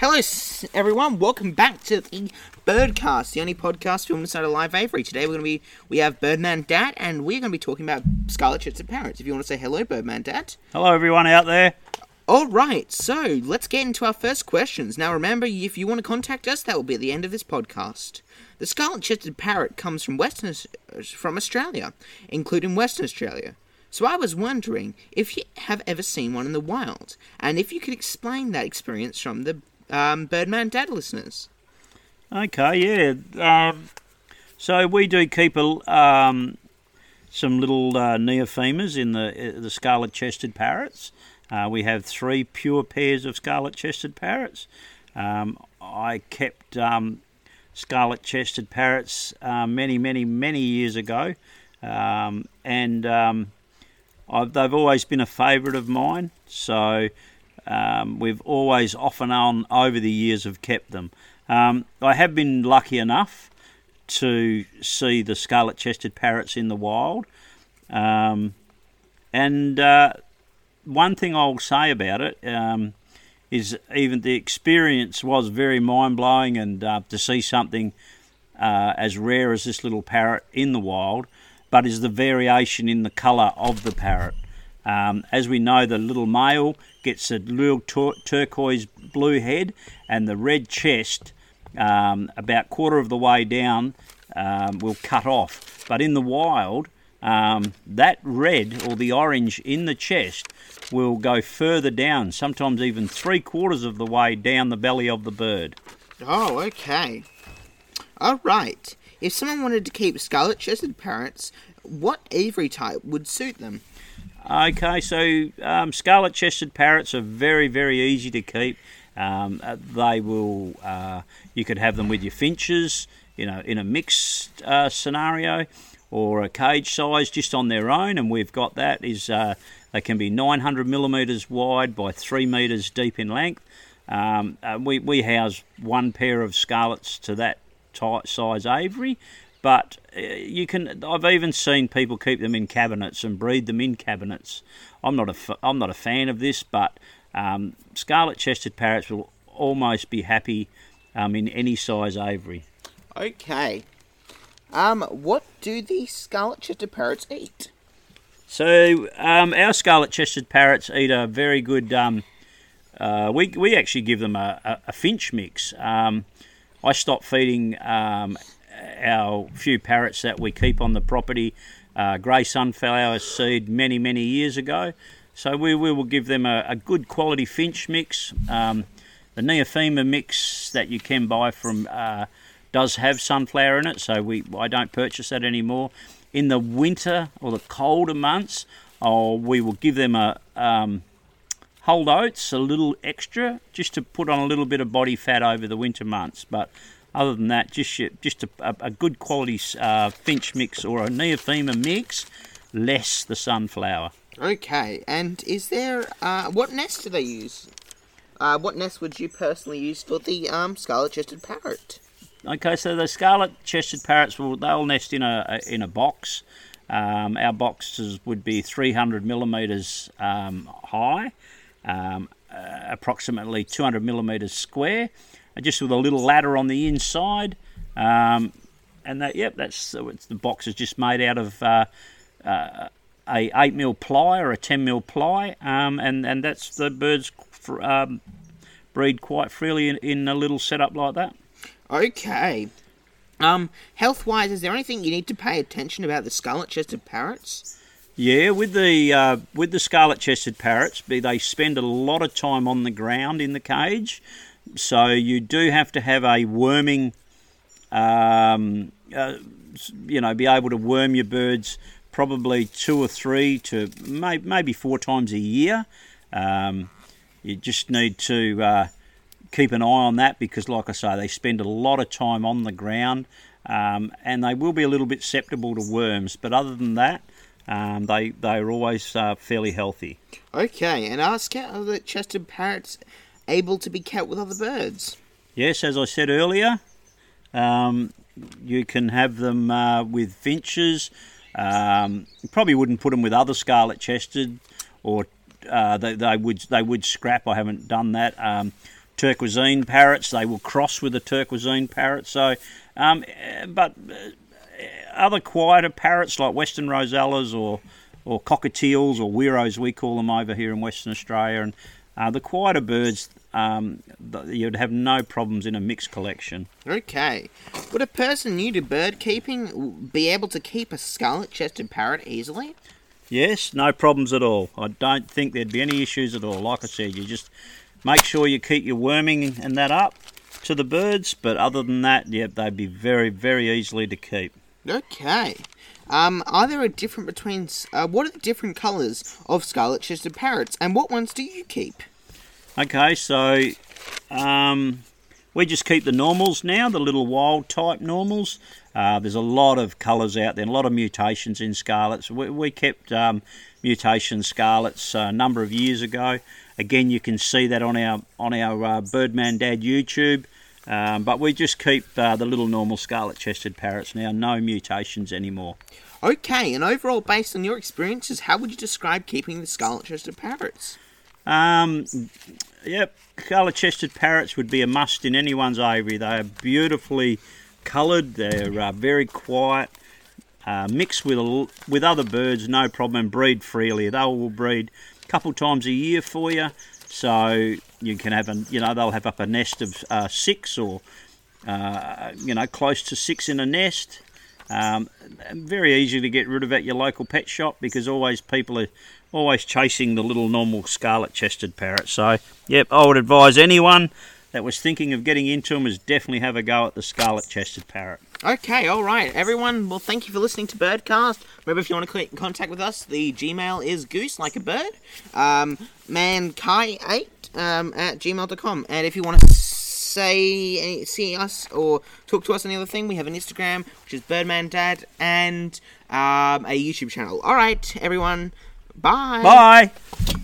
Hello, everyone. Welcome back to the Birdcast, the only podcast filmed inside a live aviary. Today we're going to be we have Birdman Dad, and we're going to be talking about scarlet chested parrots. If you want to say hello, Birdman Dad. Hello, everyone out there. All right, so let's get into our first questions. Now, remember, if you want to contact us, that will be at the end of this podcast. The scarlet-chested parrot comes from Western uh, from Australia, including Western Australia. So I was wondering if you have ever seen one in the wild, and if you could explain that experience from the um, Birdman Dad listeners. Okay, yeah. Um, so we do keep a, um, some little uh, neophemas in the uh, the scarlet-chested parrots. Uh, we have three pure pairs of scarlet-chested parrots. Um, I kept um, scarlet-chested parrots uh, many, many, many years ago, um, and um, they've always been a favourite of mine. So um, we've always, off and on, over the years, have kept them. Um, I have been lucky enough to see the scarlet-chested parrots in the wild, um, and uh, one thing I'll say about it um, is even the experience was very mind blowing, and uh, to see something uh, as rare as this little parrot in the wild, but is the variation in the colour of the parrot. Um, as we know, the little male gets a little tur- turquoise blue head and the red chest, um, about quarter of the way down, um, will cut off. But in the wild, um, that red or the orange in the chest will go further down, sometimes even three quarters of the way down the belly of the bird. Oh, okay. All right. If someone wanted to keep scarlet-chested parrots, what aviary type would suit them? Okay, so um, scarlet-chested parrots are very, very easy to keep. Um, uh, they will. Uh, you could have them with your finches, you know, in a mixed uh, scenario, or a cage size just on their own. And we've got that. Is uh, they can be 900 millimeters wide by three meters deep in length. Um, uh, we we house one pair of scarlets to that type size aviary, but uh, you can. I've even seen people keep them in cabinets and breed them in cabinets. I'm not a I'm not a fan of this, but um, scarlet-chested parrots will almost be happy um, in any size aviary. Okay. Um, what do the scarlet-chested parrots eat? So um, our scarlet-chested parrots eat a very good. Um, uh, we we actually give them a, a, a finch mix. Um, I stopped feeding um, our few parrots that we keep on the property uh, grey sunflower seed many many years ago. So we, we will give them a, a good quality finch mix. Um, the neophema mix that you can buy from uh, does have sunflower in it, so we I don't purchase that anymore. In the winter or the colder months, oh, we will give them a um, hold oats, a little extra, just to put on a little bit of body fat over the winter months. But other than that, just just a, a good quality uh, finch mix or a neophema mix, less the sunflower. Okay, and is there uh, what nest do they use? Uh, what nest would you personally use for the um, scarlet-chested parrot? Okay, so the scarlet-chested parrots will they'll nest in a, in a box. Um, our boxes would be 300 millimeters um, high, um, uh, approximately 200 millimeters square, just with a little ladder on the inside. Um, and that, yep, that's so the box is just made out of uh, uh, a 8 mil ply or a 10 mil ply, um, and and that's the birds um, breed quite freely in, in a little setup like that. Okay. Um, health-wise, is there anything you need to pay attention about the scarlet-chested parrots? Yeah, with the uh, with the scarlet-chested parrots, they spend a lot of time on the ground in the cage, so you do have to have a worming, um, uh, you know, be able to worm your birds probably two or three to may, maybe four times a year. Um, you just need to uh, keep an eye on that because, like I say, they spend a lot of time on the ground um, and they will be a little bit susceptible to worms. But other than that, um, they they are always uh, fairly healthy. Okay, and are the chested parrots able to be kept with other birds? Yes, as I said earlier, um, you can have them uh, with finches. Um, probably wouldn't put them with other scarlet-chested, or uh, they, they would they would scrap. I haven't done that. Um, parrots. They will cross with the turquoisine parrot. So, um, eh, but uh, other quieter parrots like western rosellas or or cockatiels or weros, we call them over here in Western Australia, and uh, the quieter birds, um, you'd have no problems in a mixed collection. Okay. Would a person new to bird keeping be able to keep a scarlet chested parrot easily? Yes, no problems at all. I don't think there'd be any issues at all. Like I said, you just make sure you keep your worming and that up to the birds, but other than that, yeah, they'd be very, very easily to keep. Okay. Um, are there a different between? Uh, what are the different colours of scarlet chested parrots, and what ones do you keep? Okay, so um, we just keep the normals now, the little wild type normals. Uh, there's a lot of colours out there, a lot of mutations in scarlets. We, we kept um, mutation scarlets a number of years ago. Again, you can see that on our on our uh, Birdman Dad YouTube. Um, but we just keep uh, the little normal scarlet chested parrots now, no mutations anymore. Okay, and overall, based on your experiences, how would you describe keeping the scarlet chested parrots? Um, yep, scarlet chested parrots would be a must in anyone's aviary. They are beautifully coloured, they're uh, very quiet. Uh, mixed with with other birds, no problem. Breed freely. They will breed a couple times a year for you. So you can have a, you know, they'll have up a nest of uh, six or, uh, you know, close to six in a nest. Um, very easy to get rid of at your local pet shop because always people are always chasing the little normal scarlet chested parrot. So, yep, I would advise anyone that was thinking of getting into them is definitely have a go at the scarlet chested parrot. Okay, all right, everyone. Well, thank you for listening to Birdcast. Remember, if you want to in contact with us, the Gmail is goose like a bird, um, mankai8 um, at gmail.com. And if you want to say see us or talk to us the other thing, we have an Instagram, which is Birdman Dad, and um, a YouTube channel. All right, everyone. Bye. Bye.